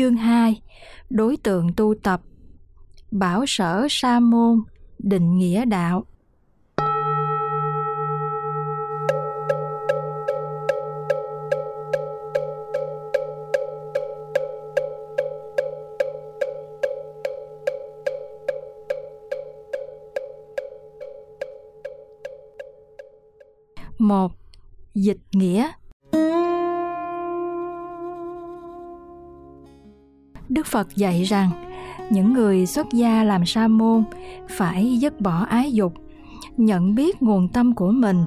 Chương 2 Đối tượng tu tập. Bảo sở sa môn, Định nghĩa đạo. Một, Dịch nghĩa. Phật dạy rằng những người xuất gia làm sa môn phải dứt bỏ ái dục, nhận biết nguồn tâm của mình,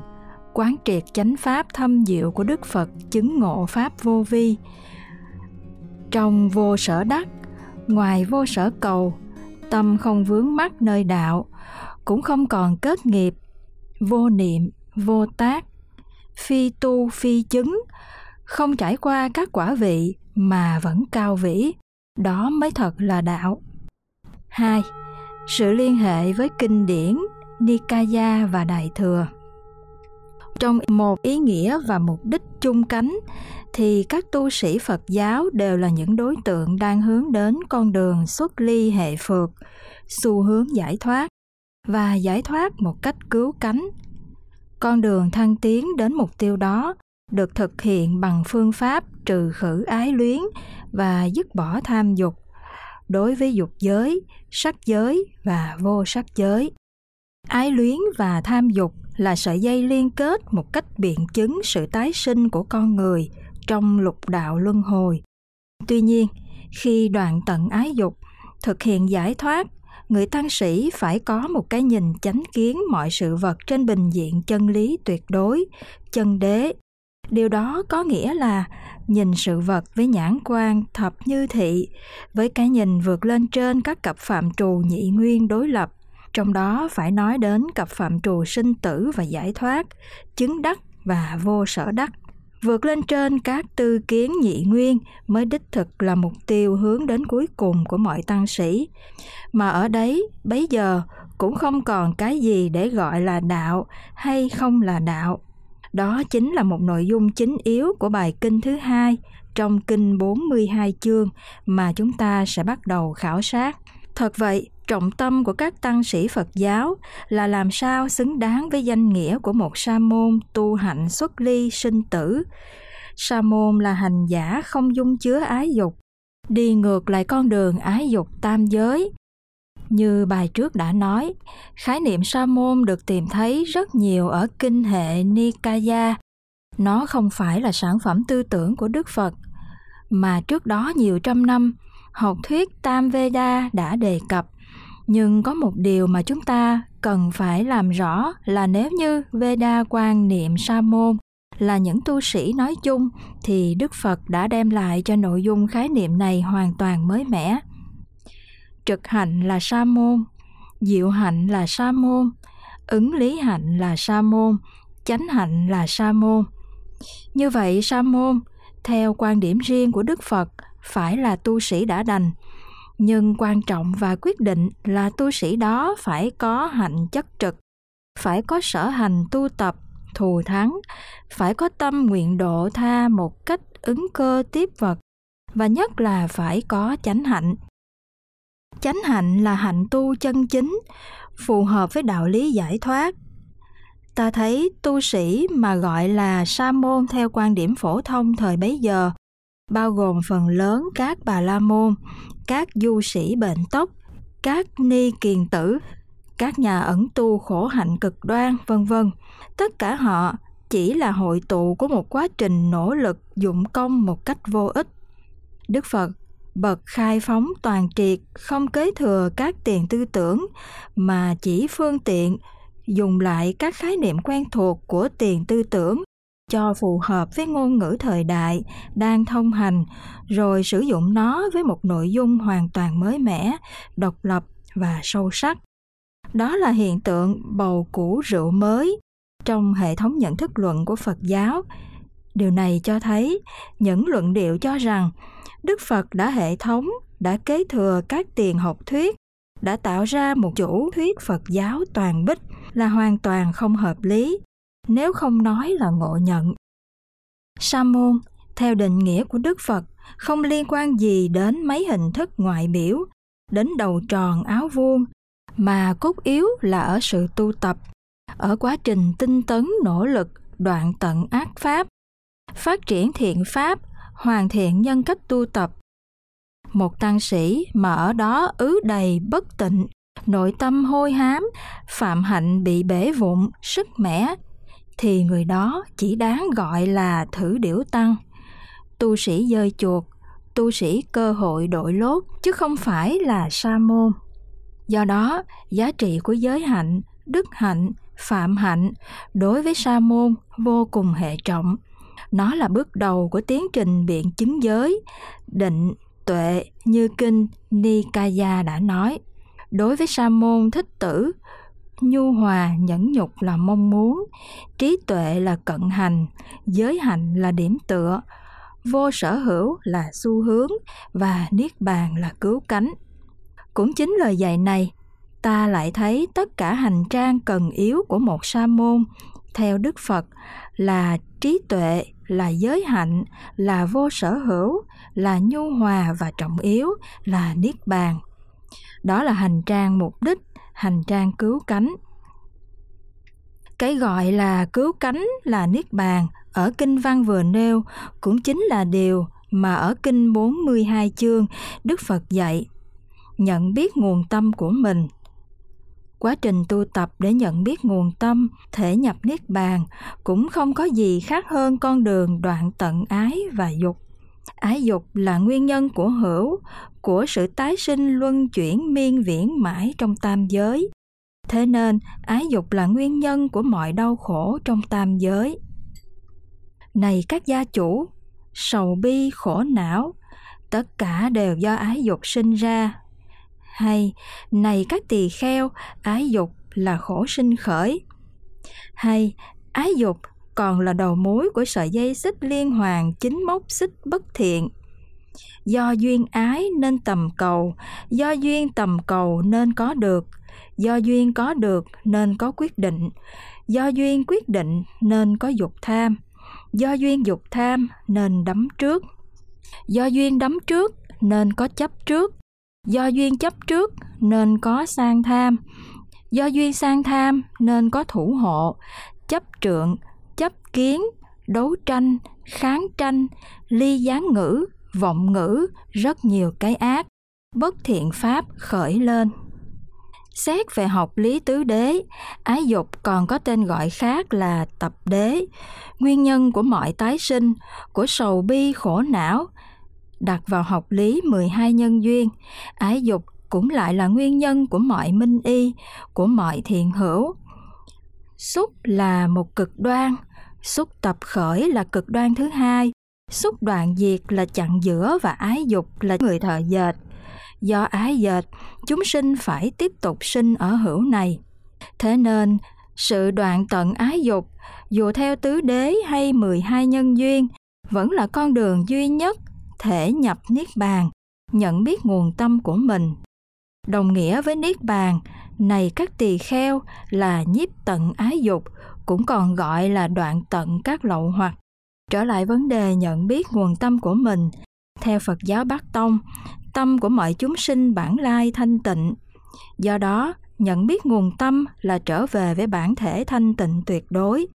quán triệt chánh pháp thâm diệu của Đức Phật chứng ngộ pháp vô vi. Trong vô sở đắc, ngoài vô sở cầu, tâm không vướng mắc nơi đạo, cũng không còn kết nghiệp, vô niệm, vô tác, phi tu phi chứng, không trải qua các quả vị mà vẫn cao vĩ đó mới thật là đạo. 2. Sự liên hệ với kinh điển Nikaya và Đại Thừa Trong một ý nghĩa và mục đích chung cánh thì các tu sĩ Phật giáo đều là những đối tượng đang hướng đến con đường xuất ly hệ phượt, xu hướng giải thoát và giải thoát một cách cứu cánh. Con đường thăng tiến đến mục tiêu đó được thực hiện bằng phương pháp trừ khử ái luyến và dứt bỏ tham dục đối với dục giới, sắc giới và vô sắc giới. Ái luyến và tham dục là sợi dây liên kết một cách biện chứng sự tái sinh của con người trong lục đạo luân hồi. Tuy nhiên, khi đoạn tận ái dục, thực hiện giải thoát, người tăng sĩ phải có một cái nhìn chánh kiến mọi sự vật trên bình diện chân lý tuyệt đối, chân đế điều đó có nghĩa là nhìn sự vật với nhãn quan thập như thị, với cái nhìn vượt lên trên các cặp phạm trù nhị nguyên đối lập. Trong đó phải nói đến cặp phạm trù sinh tử và giải thoát, chứng đắc và vô sở đắc. Vượt lên trên các tư kiến nhị nguyên mới đích thực là mục tiêu hướng đến cuối cùng của mọi tăng sĩ. Mà ở đấy, bấy giờ cũng không còn cái gì để gọi là đạo hay không là đạo đó chính là một nội dung chính yếu của bài kinh thứ hai trong kinh 42 chương mà chúng ta sẽ bắt đầu khảo sát. Thật vậy, trọng tâm của các tăng sĩ Phật giáo là làm sao xứng đáng với danh nghĩa của một sa môn tu hạnh xuất ly sinh tử. Sa môn là hành giả không dung chứa ái dục, đi ngược lại con đường ái dục tam giới như bài trước đã nói, khái niệm sa môn được tìm thấy rất nhiều ở kinh hệ Nikaya. Nó không phải là sản phẩm tư tưởng của Đức Phật, mà trước đó nhiều trăm năm, học thuyết Tam Veda đã đề cập. Nhưng có một điều mà chúng ta cần phải làm rõ là nếu như Veda quan niệm sa môn là những tu sĩ nói chung thì Đức Phật đã đem lại cho nội dung khái niệm này hoàn toàn mới mẻ trực hạnh là sa môn, diệu hạnh là sa môn, ứng lý hạnh là sa môn, chánh hạnh là sa môn. Như vậy sa môn, theo quan điểm riêng của đức phật, phải là tu sĩ đã đành. Nhưng quan trọng và quyết định là tu sĩ đó phải có hạnh chất trực, phải có sở hành tu tập, thù thắng, phải có tâm nguyện độ tha một cách ứng cơ tiếp vật, và nhất là phải có chánh hạnh chánh hạnh là hạnh tu chân chính, phù hợp với đạo lý giải thoát. Ta thấy tu sĩ mà gọi là sa môn theo quan điểm phổ thông thời bấy giờ, bao gồm phần lớn các bà la môn, các du sĩ bệnh tóc, các ni kiền tử, các nhà ẩn tu khổ hạnh cực đoan, vân vân. Tất cả họ chỉ là hội tụ của một quá trình nỗ lực dụng công một cách vô ích. Đức phật bậc khai phóng toàn triệt, không kế thừa các tiền tư tưởng, mà chỉ phương tiện dùng lại các khái niệm quen thuộc của tiền tư tưởng cho phù hợp với ngôn ngữ thời đại đang thông hành, rồi sử dụng nó với một nội dung hoàn toàn mới mẻ, độc lập và sâu sắc. Đó là hiện tượng bầu cũ rượu mới trong hệ thống nhận thức luận của phật giáo điều này cho thấy những luận điệu cho rằng Đức Phật đã hệ thống, đã kế thừa các tiền học thuyết, đã tạo ra một chủ thuyết Phật giáo toàn bích là hoàn toàn không hợp lý, nếu không nói là ngộ nhận. Sa môn, theo định nghĩa của Đức Phật, không liên quan gì đến mấy hình thức ngoại biểu, đến đầu tròn áo vuông, mà cốt yếu là ở sự tu tập, ở quá trình tinh tấn nỗ lực đoạn tận ác pháp, phát triển thiện pháp, hoàn thiện nhân cách tu tập. Một tăng sĩ mà ở đó ứ đầy bất tịnh, nội tâm hôi hám, phạm hạnh bị bể vụn, sức mẻ, thì người đó chỉ đáng gọi là thử điểu tăng. Tu sĩ dơi chuột, tu sĩ cơ hội đội lốt, chứ không phải là sa môn. Do đó, giá trị của giới hạnh, đức hạnh, phạm hạnh đối với sa môn vô cùng hệ trọng. Nó là bước đầu của tiến trình biện chứng giới, định, tuệ như kinh Nikaya đã nói. Đối với sa môn thích tử, nhu hòa nhẫn nhục là mong muốn, trí tuệ là cận hành, giới hạnh là điểm tựa, vô sở hữu là xu hướng và niết bàn là cứu cánh. Cũng chính lời dạy này, ta lại thấy tất cả hành trang cần yếu của một sa môn theo Đức Phật là trí tuệ, là giới hạnh, là vô sở hữu, là nhu hòa và trọng yếu, là niết bàn. Đó là hành trang mục đích, hành trang cứu cánh. Cái gọi là cứu cánh là niết bàn ở kinh văn vừa nêu cũng chính là điều mà ở kinh 42 chương Đức Phật dạy nhận biết nguồn tâm của mình quá trình tu tập để nhận biết nguồn tâm, thể nhập niết bàn, cũng không có gì khác hơn con đường đoạn tận ái và dục. Ái dục là nguyên nhân của hữu, của sự tái sinh luân chuyển miên viễn mãi trong tam giới. Thế nên, ái dục là nguyên nhân của mọi đau khổ trong tam giới. Này các gia chủ, sầu bi khổ não, tất cả đều do ái dục sinh ra hay, này các tỳ kheo, ái dục là khổ sinh khởi. Hay, ái dục còn là đầu mối của sợi dây xích liên hoàn, chính mốc xích bất thiện. Do duyên ái nên tầm cầu, do duyên tầm cầu nên có được, do duyên có được nên có quyết định, do duyên quyết định nên có dục tham, do duyên dục tham nên đấm trước, do duyên đấm trước nên có chấp trước do duyên chấp trước nên có sang tham. Do duyên sang tham nên có thủ hộ. Chấp trượng, chấp kiến, đấu tranh, kháng tranh, ly gián ngữ, vọng ngữ, rất nhiều cái ác. Bất thiện pháp khởi lên. Xét về học lý tứ đế, ái dục còn có tên gọi khác là tập đế. Nguyên nhân của mọi tái sinh, của sầu bi khổ não đặt vào học lý 12 nhân duyên, ái dục cũng lại là nguyên nhân của mọi minh y, của mọi thiện hữu. Xúc là một cực đoan, xúc tập khởi là cực đoan thứ hai, xúc đoạn diệt là chặn giữa và ái dục là người thợ dệt. Do ái dệt, chúng sinh phải tiếp tục sinh ở hữu này. Thế nên, sự đoạn tận ái dục, dù theo tứ đế hay 12 nhân duyên, vẫn là con đường duy nhất thể nhập niết bàn, nhận biết nguồn tâm của mình. Đồng nghĩa với niết bàn, này các tỳ kheo là nhiếp tận ái dục, cũng còn gọi là đoạn tận các lậu hoặc. Trở lại vấn đề nhận biết nguồn tâm của mình, theo phật giáo bắc tông, tâm của mọi chúng sinh bản lai thanh tịnh. Do đó, nhận biết nguồn tâm là trở về với bản thể thanh tịnh tuyệt đối.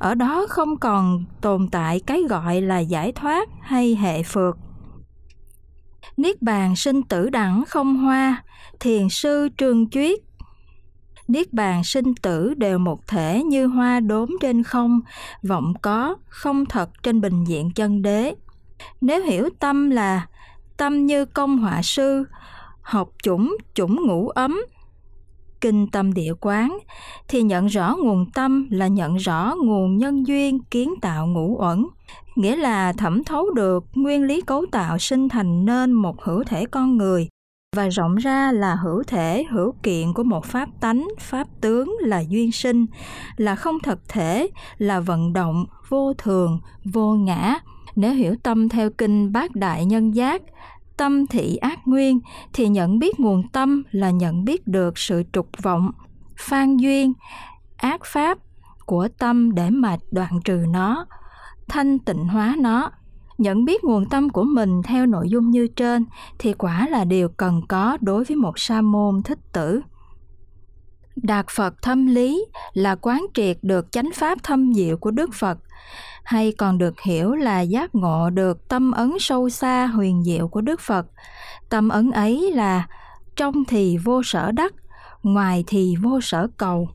Ở đó không còn tồn tại cái gọi là giải thoát hay hệ phược. Niết bàn sinh tử đẳng không hoa, thiền sư trường chuyết. Niết bàn sinh tử đều một thể như hoa đốm trên không, vọng có, không thật trên bình diện chân đế. Nếu hiểu tâm là tâm như công họa sư, học chủng chủng ngũ ấm, kinh tâm địa quán, thì nhận rõ nguồn tâm là nhận rõ nguồn nhân duyên kiến tạo ngũ uẩn, nghĩa là thẩm thấu được nguyên lý cấu tạo sinh thành nên một hữu thể con người. Và rộng ra là hữu thể, hữu kiện của một pháp tánh, pháp tướng là duyên sinh. Là không thật thể, là vận động, vô thường, vô ngã. Nếu hiểu tâm theo kinh bát đại nhân giác, tâm thị ác nguyên, thì nhận biết nguồn tâm là nhận biết được sự trục vọng, phan duyên, ác pháp của tâm để mà đoạn trừ nó thanh tịnh hóa nó. Nhận biết nguồn tâm của mình theo nội dung như trên thì quả là điều cần có đối với một sa môn thích tử. Đạt phật thâm lý là quán triệt được chánh pháp thâm diệu của đức phật, hay còn được hiểu là giác ngộ được tâm ấn sâu xa huyền diệu của đức phật. Tâm ấn ấy là trong thì vô sở đắc, ngoài thì vô sở cầu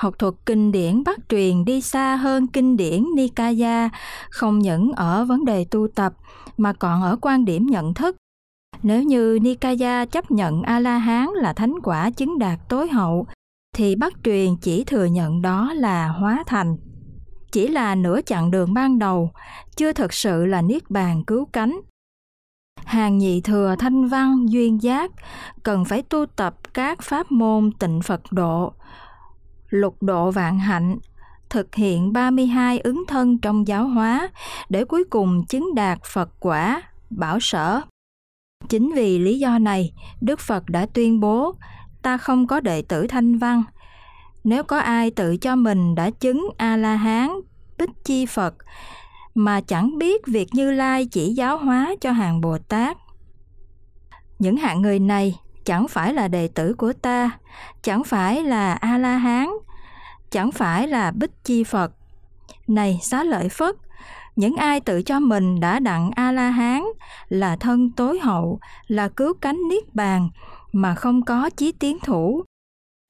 học thuật kinh điển bắt truyền đi xa hơn kinh điển Nikaya, không những ở vấn đề tu tập mà còn ở quan điểm nhận thức. Nếu như Nikaya chấp nhận A-la-hán là thánh quả chứng đạt tối hậu, thì bắt truyền chỉ thừa nhận đó là hóa thành. Chỉ là nửa chặng đường ban đầu, chưa thực sự là niết bàn cứu cánh. Hàng nhị thừa thanh văn duyên giác cần phải tu tập các pháp môn tịnh Phật độ, lục độ vạn hạnh, thực hiện 32 ứng thân trong giáo hóa để cuối cùng chứng đạt Phật quả, bảo sở. Chính vì lý do này, Đức Phật đã tuyên bố ta không có đệ tử thanh văn. Nếu có ai tự cho mình đã chứng A-la-hán, bích chi Phật, mà chẳng biết việc Như Lai chỉ giáo hóa cho hàng Bồ Tát. Những hạng người này chẳng phải là đệ tử của ta, chẳng phải là A-la-hán, chẳng phải là bích chi Phật. Này xá lợi Phất, những ai tự cho mình đã đặng A-la-hán là thân tối hậu, là cứu cánh niết bàn mà không có chí tiến thủ,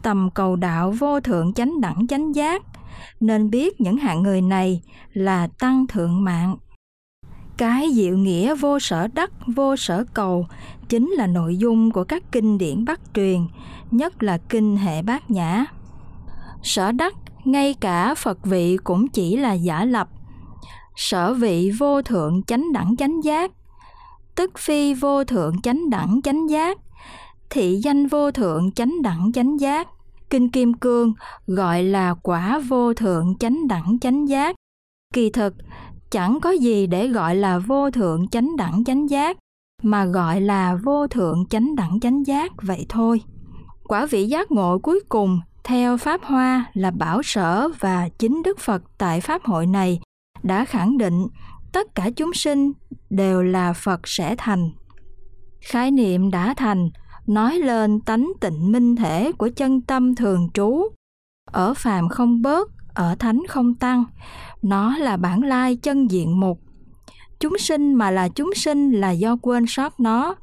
tầm cầu đạo vô thượng chánh đẳng chánh giác, nên biết những hạng người này là tăng thượng mạng. Cái diệu nghĩa vô sở đắc, vô sở cầu chính là nội dung của các kinh điển Bắc truyền, nhất là kinh hệ bát nhã. Sở đắc, ngay cả Phật vị cũng chỉ là giả lập. Sở vị vô thượng chánh đẳng chánh giác, tức phi vô thượng chánh đẳng chánh giác, thị danh vô thượng chánh đẳng chánh giác. Kinh Kim Cương gọi là quả vô thượng chánh đẳng chánh giác. Kỳ thực, chẳng có gì để gọi là vô thượng chánh đẳng chánh giác, mà gọi là vô thượng chánh đẳng chánh giác vậy thôi. Quả vị giác ngộ cuối cùng theo Pháp Hoa là bảo sở và chính Đức Phật tại Pháp hội này đã khẳng định tất cả chúng sinh đều là Phật sẽ thành. Khái niệm đã thành nói lên tánh tịnh minh thể của chân tâm thường trú. Ở phàm không bớt, ở thánh không tăng. Nó là bản lai chân diện mục. Chúng sinh mà là chúng sinh là do quên sót nó,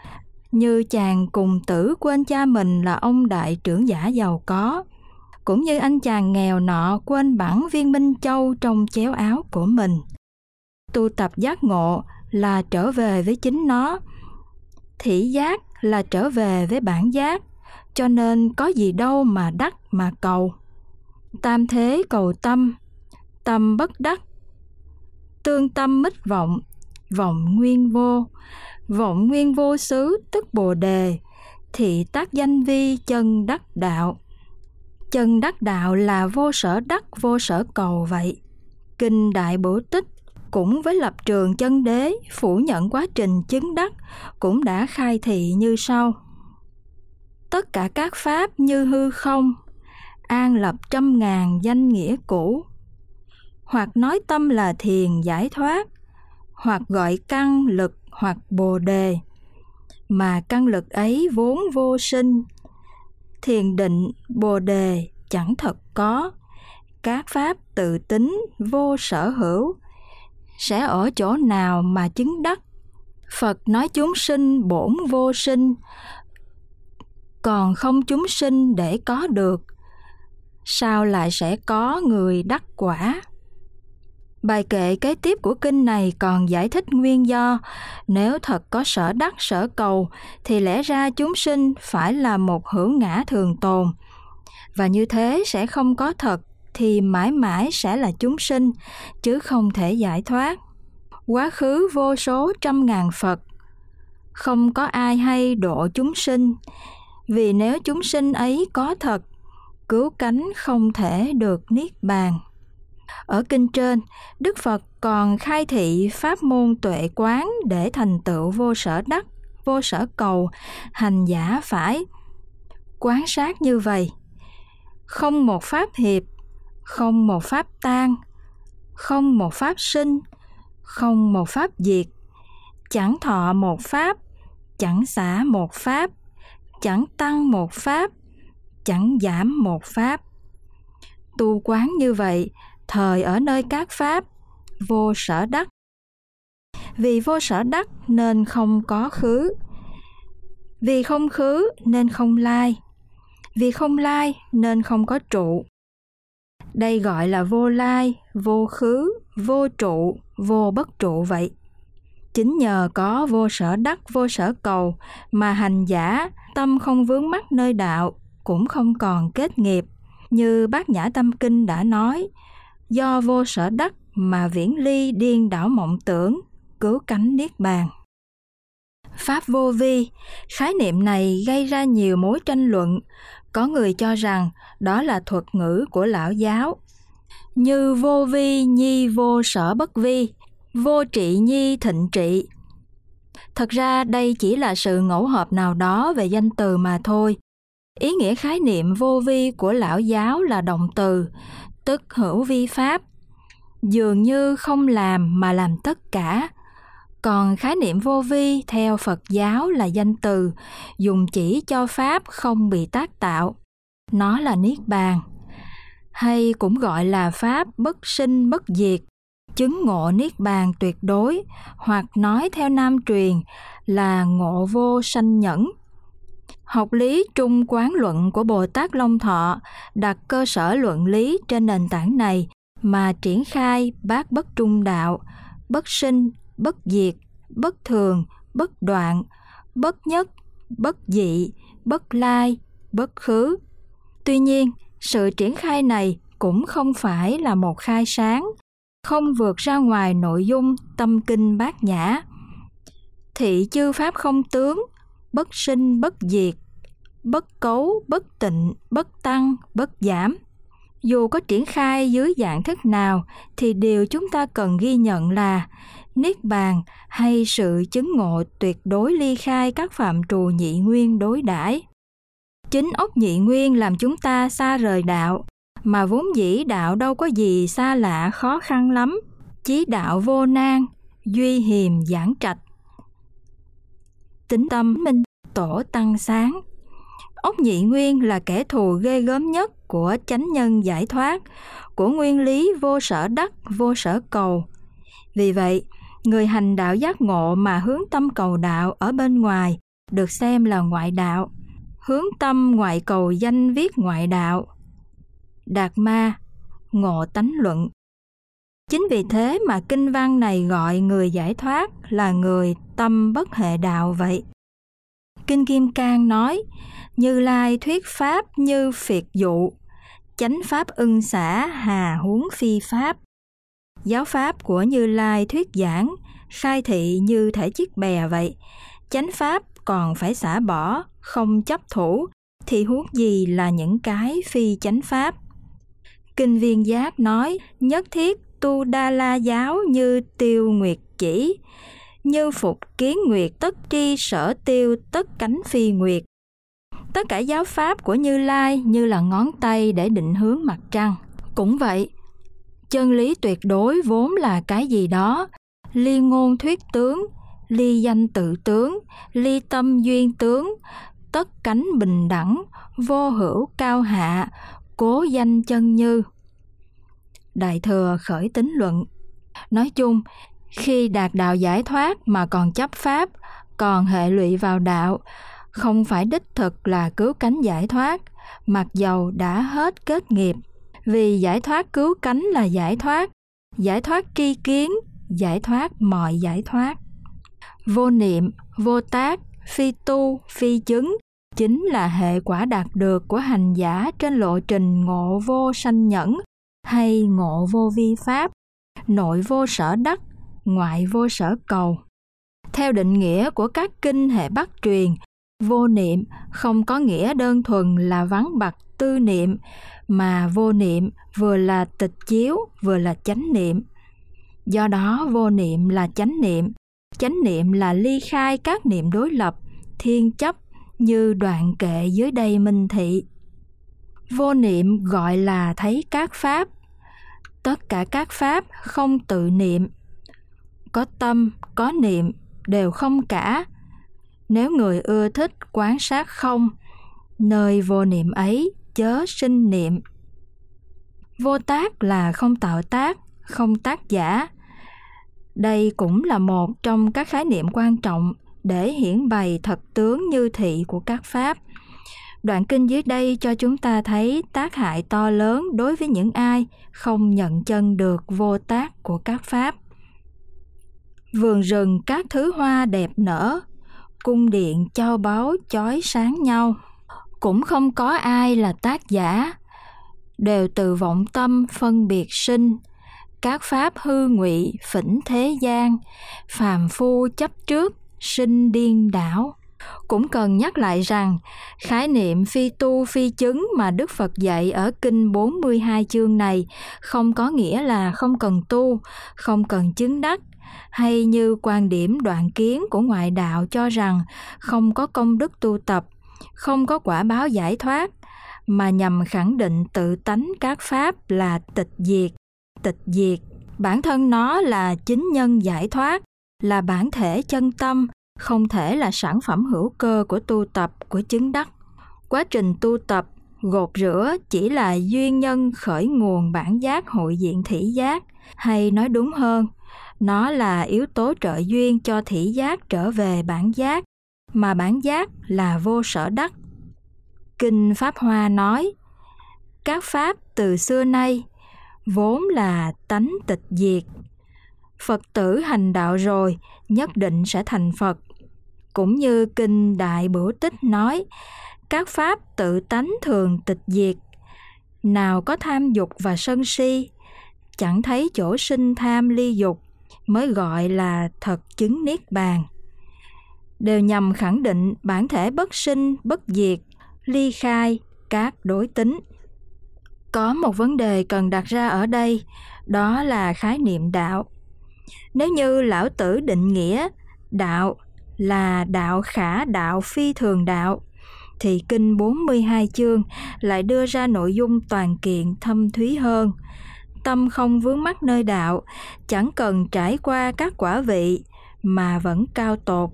như chàng cùng tử quên cha mình là ông đại trưởng giả giàu có, cũng như anh chàng nghèo nọ quên bản viên minh châu trong chéo áo của mình. Tu tập giác ngộ là trở về với chính nó. Thị giác là trở về với bản giác, cho nên có gì đâu mà đắc mà cầu. Tam thế cầu tâm, tâm bất đắc. Tương tâm mít vọng, vọng nguyên vô, vọng nguyên vô xứ tức bồ đề, thị tác danh vi chân đắc đạo. Chân đắc đạo là vô sở đắc vô sở cầu vậy. Kinh Đại Bổ Tích cũng với lập trường chân đế phủ nhận quá trình chứng đắc cũng đã khai thị như sau tất cả các pháp như hư không an lập trăm ngàn danh nghĩa cũ. Hoặc nói tâm là thiền giải thoát, hoặc gọi căn lực hoặc bồ đề. Mà căn lực ấy vốn vô sinh, thiền định, bồ đề chẳng thật có. Các pháp tự tính vô sở hữu, sẽ ở chỗ nào mà chứng đắc? Phật nói chúng sinh bổn vô sinh, còn không chúng sinh để có được sao lại sẽ có người đắc quả? Bài kệ kế tiếp của kinh này còn giải thích nguyên do, nếu thật có sở đắc, sở cầu, thì lẽ ra chúng sinh phải là một hữu ngã thường tồn. Và như thế sẽ không có thật, thì mãi mãi sẽ là chúng sinh, chứ không thể giải thoát. Quá khứ vô số trăm ngàn phật, không có ai hay độ chúng sinh. Vì nếu chúng sinh ấy có thật cứu cánh không thể được niết bàn. Ở kinh trên, đức phật còn khai thị pháp môn tuệ quán để thành tựu vô sở đắc, vô sở cầu, hành giả phải. Quán sát như vậy, không một pháp hiệp, không một pháp tan không một pháp sinh, không một pháp diệt. Chẳng thọ một pháp, chẳng xả một pháp, chẳng tăng một pháp chẳng giảm một pháp. Tu quán như vậy, thời ở nơi các pháp, vô sở đắc. Vì vô sở đắc nên không có khứ. Vì không khứ nên không lai. Vì không lai nên không có trụ. Đây gọi là vô lai, vô khứ, vô trụ, vô bất trụ vậy. Chính nhờ có vô sở đắc, vô sở cầu mà hành giả, tâm không vướng mắc nơi đạo cũng không còn kết nghiệp, như bác nhã tâm kinh đã nói. Do vô sở đắc mà viễn ly điên đảo mộng tưởng, cứu cánh niết bàn. Pháp vô vi, khái niệm này gây ra nhiều mối tranh luận. Có người cho rằng đó là thuật ngữ của lão giáo. Như vô vi, nhi vô sở bất vi, vô trị nhi thịnh trị. Thật ra đây chỉ là sự ngẫu hợp nào đó về danh từ mà thôi ý nghĩa khái niệm vô vi của lão giáo là động từ, tức hữu vi pháp. Dường như không làm mà làm tất cả. Còn khái niệm vô vi theo phật giáo là danh từ, dùng chỉ cho pháp không bị tác tạo. Nó là niết bàn, hay cũng gọi là pháp bất sinh bất diệt, chứng ngộ niết bàn tuyệt đối, hoặc nói theo nam truyền là ngộ vô sanh nhẫn học lý trung quán luận của bồ tát long thọ đặt cơ sở luận lý trên nền tảng này mà triển khai bát bất trung đạo, bất sinh, bất diệt, bất thường, bất đoạn, bất nhất, bất dị, bất lai, bất khứ. Tuy nhiên, sự triển khai này cũng không phải là một khai sáng, không vượt ra ngoài nội dung tâm kinh bát nhã. Thị chư pháp không tướng bất sinh, bất diệt, bất cấu, bất tịnh, bất tăng, bất giảm. Dù có triển khai dưới dạng thức nào, thì điều chúng ta cần ghi nhận là niết bàn hay sự chứng ngộ tuyệt đối ly khai các phạm trù nhị nguyên đối đãi. Chính ốc nhị nguyên làm chúng ta xa rời đạo, mà vốn dĩ đạo đâu có gì xa lạ khó khăn lắm. Chí đạo vô nan, duy hiềm giảng trạch. Tính tâm minh tổ tăng sáng. Ốc nhị nguyên là kẻ thù ghê gớm nhất của chánh nhân giải thoát, của nguyên lý vô sở đắc vô sở cầu. Vì vậy, người hành đạo giác ngộ mà hướng tâm cầu đạo ở bên ngoài được xem là ngoại đạo, hướng tâm ngoại cầu danh viết ngoại đạo. Đạt ma, ngộ tánh luận. Chính vì thế mà kinh văn này gọi người giải thoát là người tâm bất hệ đạo vậy kinh kim cang nói, như lai thuyết pháp như phiệt dụ, chánh pháp ưng xả, hà huống phi pháp. Giáo pháp của như lai thuyết giảng khai thị như thể chiếc bè vậy. Chánh pháp còn phải xả bỏ, không chấp thủ, thì huống gì là những cái phi chánh pháp? Kinh viên giác nói, nhất thiết tu đa la giáo như tiêu nguyệt chỉ như phục kiến nguyệt tất tri, sở tiêu tất cánh phi nguyệt. Tất cả giáo pháp của như lai như là ngón tay để định hướng mặt trăng. Cũng vậy, chân lý tuyệt đối vốn là cái gì đó. Ly ngôn thuyết tướng, ly danh tự tướng, ly tâm duyên tướng, tất cánh bình đẳng, vô hữu cao hạ, cố danh chân như. Đại thừa khởi tính luận. Nói chung khi đạt đạo giải thoát mà còn chấp pháp, còn hệ lụy vào đạo, không phải đích thực là cứu cánh giải thoát, mặc dầu đã hết kết nghiệp. Vì giải thoát cứu cánh là giải thoát giải thoát tri kiến, giải thoát mọi giải thoát. Vô niệm, vô tác, phi tu, phi chứng chính là hệ quả đạt được của hành giả trên lộ trình ngộ vô sanh nhẫn hay ngộ vô vi pháp. Nội vô sở đắc ngoại vô sở cầu. Theo định nghĩa của các kinh hệ bắc truyền, vô niệm không có nghĩa đơn thuần là vắng bặt tư niệm, mà vô niệm vừa là tịch chiếu vừa là chánh niệm. Do đó, vô niệm là chánh niệm chánh niệm là ly khai các niệm đối lập, thiên chấp như đoạn kệ dưới đây minh thị. Vô niệm gọi là thấy các pháp. Tất cả các pháp không tự niệm có tâm, có niệm đều không cả. Nếu người ưa thích quán sát không, nơi vô niệm ấy chớ sinh niệm. Vô tác là không tạo tác, không tác giả. Đây cũng là một trong các khái niệm quan trọng để hiển bày thật tướng như thị của các pháp. Đoạn kinh dưới đây cho chúng ta thấy tác hại to lớn đối với những ai không nhận chân được vô tác của các pháp vườn rừng các thứ hoa đẹp nở cung điện châu báu chói sáng nhau. Cũng không có ai là tác giả đều từ vọng tâm phân biệt sinh. Các pháp hư ngụy phỉnh thế gian phàm phu chấp trước sinh điên đảo. Cũng cần nhắc lại rằng khái niệm phi tu phi chứng mà Đức Phật dạy ở kinh 42 chương này không có nghĩa là không cần tu, không cần chứng đắc, hay như quan điểm đoạn kiến của ngoại đạo cho rằng không có công đức tu tập, không có quả báo giải thoát, mà nhằm khẳng định tự tánh các pháp là tịch diệt, tịch diệt. Bản thân nó là chính nhân giải thoát, là bản thể chân tâm, không thể là sản phẩm hữu cơ của tu tập của chứng đắc. Quá trình tu tập gột rửa chỉ là duyên nhân khởi nguồn bản giác hội diện thị giác, hay nói đúng hơn, nó là yếu tố trợ duyên cho thị giác trở về bản giác, mà bản giác là vô sở đắc. Kinh Pháp Hoa nói, các pháp từ xưa nay vốn là tánh tịch diệt. Phật tử hành đạo rồi nhất định sẽ thành Phật. Cũng như Kinh Đại Bửu Tích nói, các pháp tự tánh thường tịch diệt. Nào có tham dục và sân si, chẳng thấy chỗ sinh tham ly dục, mới gọi là thật chứng niết bàn. Đều nhằm khẳng định bản thể bất sinh, bất diệt, ly khai các đối tính. Có một vấn đề cần đặt ra ở đây, đó là khái niệm đạo. Nếu như lão tử định nghĩa đạo là đạo khả đạo phi thường đạo, thì kinh 42 chương lại đưa ra nội dung toàn kiện thâm thúy hơn – tâm không vướng mắc nơi đạo, chẳng cần trải qua các quả vị mà vẫn cao tột.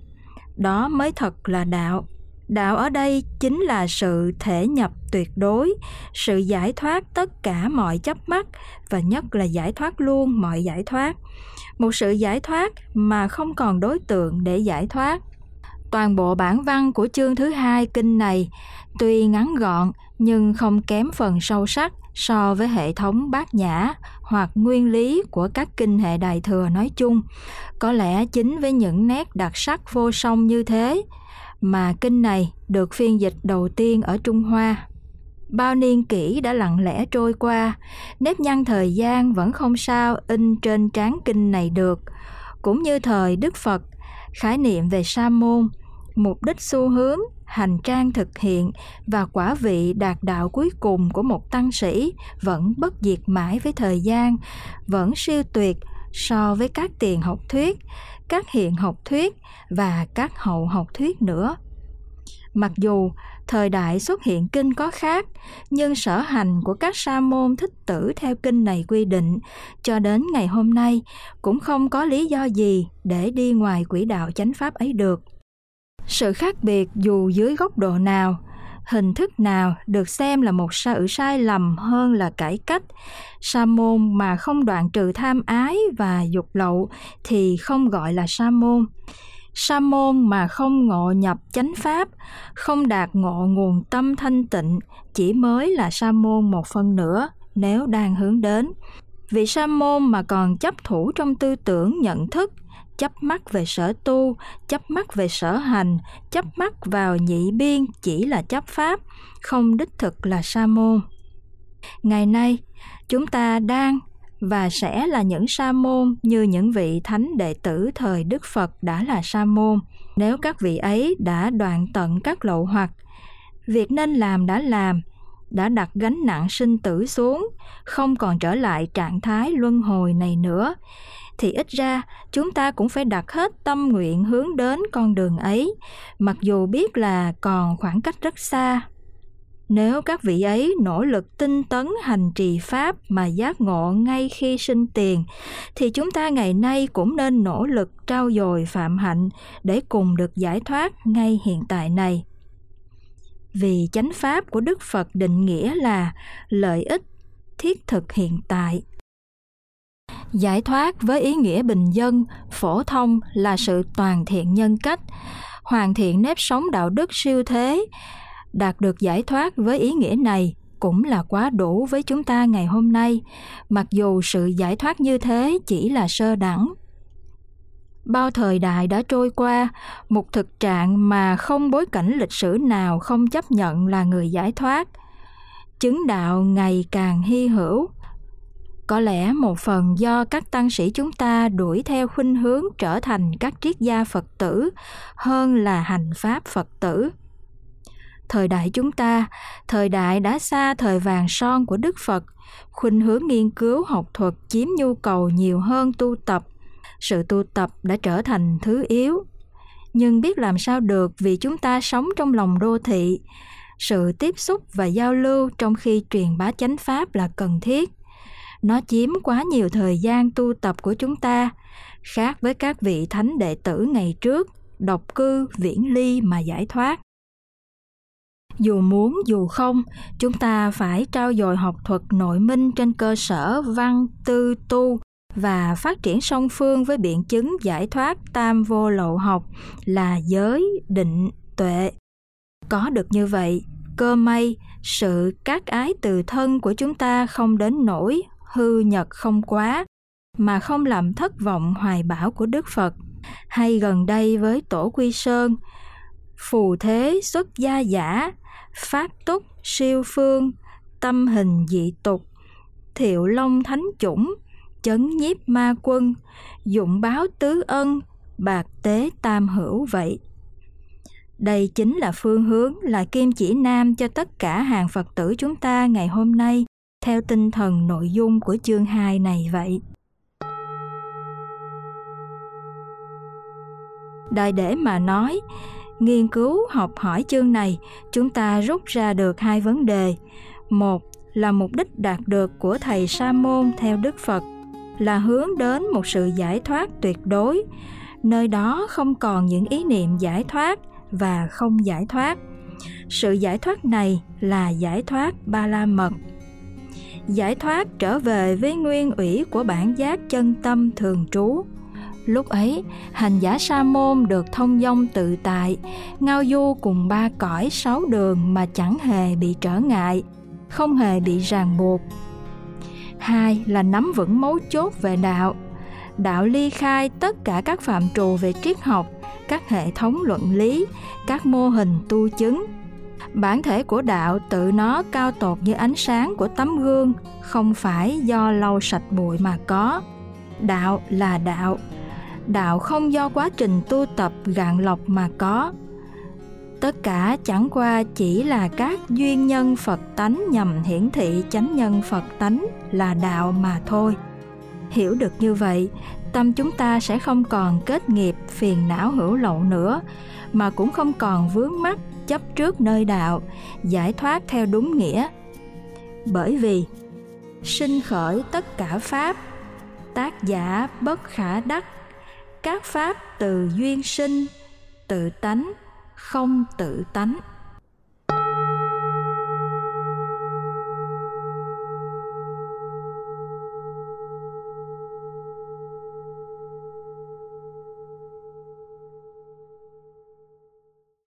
Đó mới thật là đạo. Đạo ở đây chính là sự thể nhập tuyệt đối, sự giải thoát tất cả mọi chấp mắc và nhất là giải thoát luôn mọi giải thoát. Một sự giải thoát mà không còn đối tượng để giải thoát. Toàn bộ bản văn của chương thứ hai kinh này. Tuy ngắn gọn, nhưng không kém phần sâu sắc so với hệ thống bát nhã hoặc nguyên lý của các kinh hệ đại thừa nói chung. Có lẽ chính với những nét đặc sắc vô song như thế mà kinh này được phiên dịch đầu tiên ở trung hoa. Bao niên kỷ đã lặng lẽ trôi qua, nếp nhăn thời gian vẫn không sao in trên trán kinh này được. Cũng như thời đức phật, khái niệm về sa môn mục đích xu hướng, hành trang thực hiện và quả vị đạt đạo cuối cùng của một tăng sĩ vẫn bất diệt mãi với thời gian, vẫn siêu tuyệt so với các tiền học thuyết, các hiện học thuyết và các hậu học thuyết nữa. Mặc dù thời đại xuất hiện kinh có khác, nhưng sở hành của các sa môn thích tử theo kinh này quy định, cho đến ngày hôm nay cũng không có lý do gì để đi ngoài quỹ đạo chánh pháp ấy được sự khác biệt dù dưới góc độ nào, hình thức nào được xem là một sự sai lầm hơn là cải cách. Sa môn mà không đoạn trừ tham ái và dục lậu thì không gọi là sa môn. Sa môn mà không ngộ nhập chánh pháp, không đạt ngộ nguồn tâm thanh tịnh chỉ mới là sa môn một phần nữa nếu đang hướng đến. Vị sa môn mà còn chấp thủ trong tư tưởng, nhận thức chấp mắc về sở tu chấp mắc về sở hành chấp mắc vào nhị biên chỉ là chấp pháp, không đích thực là sa môn. Ngày nay, chúng ta đang và sẽ là những sa môn như những vị thánh đệ tử thời đức phật đã là sa môn. Nếu các vị ấy đã đoạn tận các lậu hoặc, việc nên làm đã làm, đã đặt gánh nặng sinh tử xuống, không còn trở lại trạng thái luân hồi này nữa thì ít ra chúng ta cũng phải đặt hết tâm nguyện hướng đến con đường ấy, mặc dù biết là còn khoảng cách rất xa. Nếu các vị ấy nỗ lực tinh tấn hành trì pháp mà giác ngộ ngay khi sinh tiền, thì chúng ta ngày nay cũng nên nỗ lực trao dồi phạm hạnh để cùng được giải thoát ngay hiện tại này. Vì chánh pháp của đức phật định nghĩa là lợi ích thiết thực hiện tại giải thoát với ý nghĩa bình dân, phổ thông là sự toàn thiện nhân cách. Hoàn thiện nếp sống đạo đức siêu thế, đạt được giải thoát với ý nghĩa này cũng là quá đủ với chúng ta ngày hôm nay. Mặc dù sự giải thoát như thế chỉ là sơ đẳng. Bao thời đại đã trôi qua, một thực trạng mà không bối cảnh lịch sử nào không chấp nhận là người giải thoát. Chứng đạo ngày càng hy hữu có lẽ một phần do các tăng sĩ chúng ta đuổi theo khuynh hướng trở thành các triết gia phật tử hơn là hành pháp phật tử. Thời đại chúng ta, thời đại đã xa thời vàng son của đức phật, khuynh hướng nghiên cứu học thuật chiếm nhu cầu nhiều hơn tu tập. Sự tu tập đã trở thành thứ yếu. Nhưng biết làm sao được vì chúng ta sống trong lòng đô thị. Sự tiếp xúc và giao lưu trong khi truyền bá chánh pháp là cần thiết nó chiếm quá nhiều thời gian tu tập của chúng ta. Khác với các vị thánh đệ tử ngày trước, độc cư, viễn ly mà giải thoát. Dù muốn, dù không, chúng ta phải trao dồi học thuật nội minh trên cơ sở văn, tư, tu và phát triển song phương với biện chứng giải thoát tam vô lậu học là giới, định, tuệ. Có được như vậy, cơ may, sự các ái từ thân của chúng ta không đến nỗi hư nhật không quá, mà không làm thất vọng hoài bão của đức phật. Hay gần đây với tổ quy sơn, phù thế xuất gia giả, pháp túc, siêu phương, tâm hình dị tục, thiệu long thánh chủng, chấn nhiếp ma quân, dụng báo tứ ân, bạc tế tam hữu vậy. Đây chính là phương hướng là kim chỉ nam cho tất cả hàng phật tử chúng ta ngày hôm nay theo tinh thần nội dung của chương 2 này vậy. Đại để mà nói, nghiên cứu học hỏi chương này, chúng ta rút ra được hai vấn đề. Một là mục đích đạt được của thầy sa môn theo Đức Phật là hướng đến một sự giải thoát tuyệt đối, nơi đó không còn những ý niệm giải thoát và không giải thoát. Sự giải thoát này là giải thoát ba la mật giải thoát trở về với nguyên ủy của bản giác chân tâm thường trú. Lúc ấy, hành giả sa môn được thông dong tự tại, ngao du cùng ba cõi sáu đường mà chẳng hề bị trở ngại, không hề bị ràng buộc. Hai là nắm vững mấu chốt về đạo. Đạo ly khai tất cả các phạm trù về triết học, các hệ thống luận lý, các mô hình tu chứng bản thể của đạo tự nó cao tột như ánh sáng của tấm gương, không phải do lau sạch bụi mà có. Đạo là đạo. Đạo không do quá trình tu tập gạn lọc mà có. Tất cả chẳng qua chỉ là các duyên nhân phật tánh nhằm hiển thị chánh nhân phật tánh là đạo mà thôi. Hiểu được như vậy, tâm chúng ta sẽ không còn kết nghiệp phiền não hữu lậu nữa, mà cũng không còn vướng mắc chấp trước nơi đạo, giải thoát theo đúng nghĩa. Bởi vì, sinh khởi tất cả pháp, tác giả bất khả đắc, các pháp từ duyên sinh, tự tánh, không tự tánh.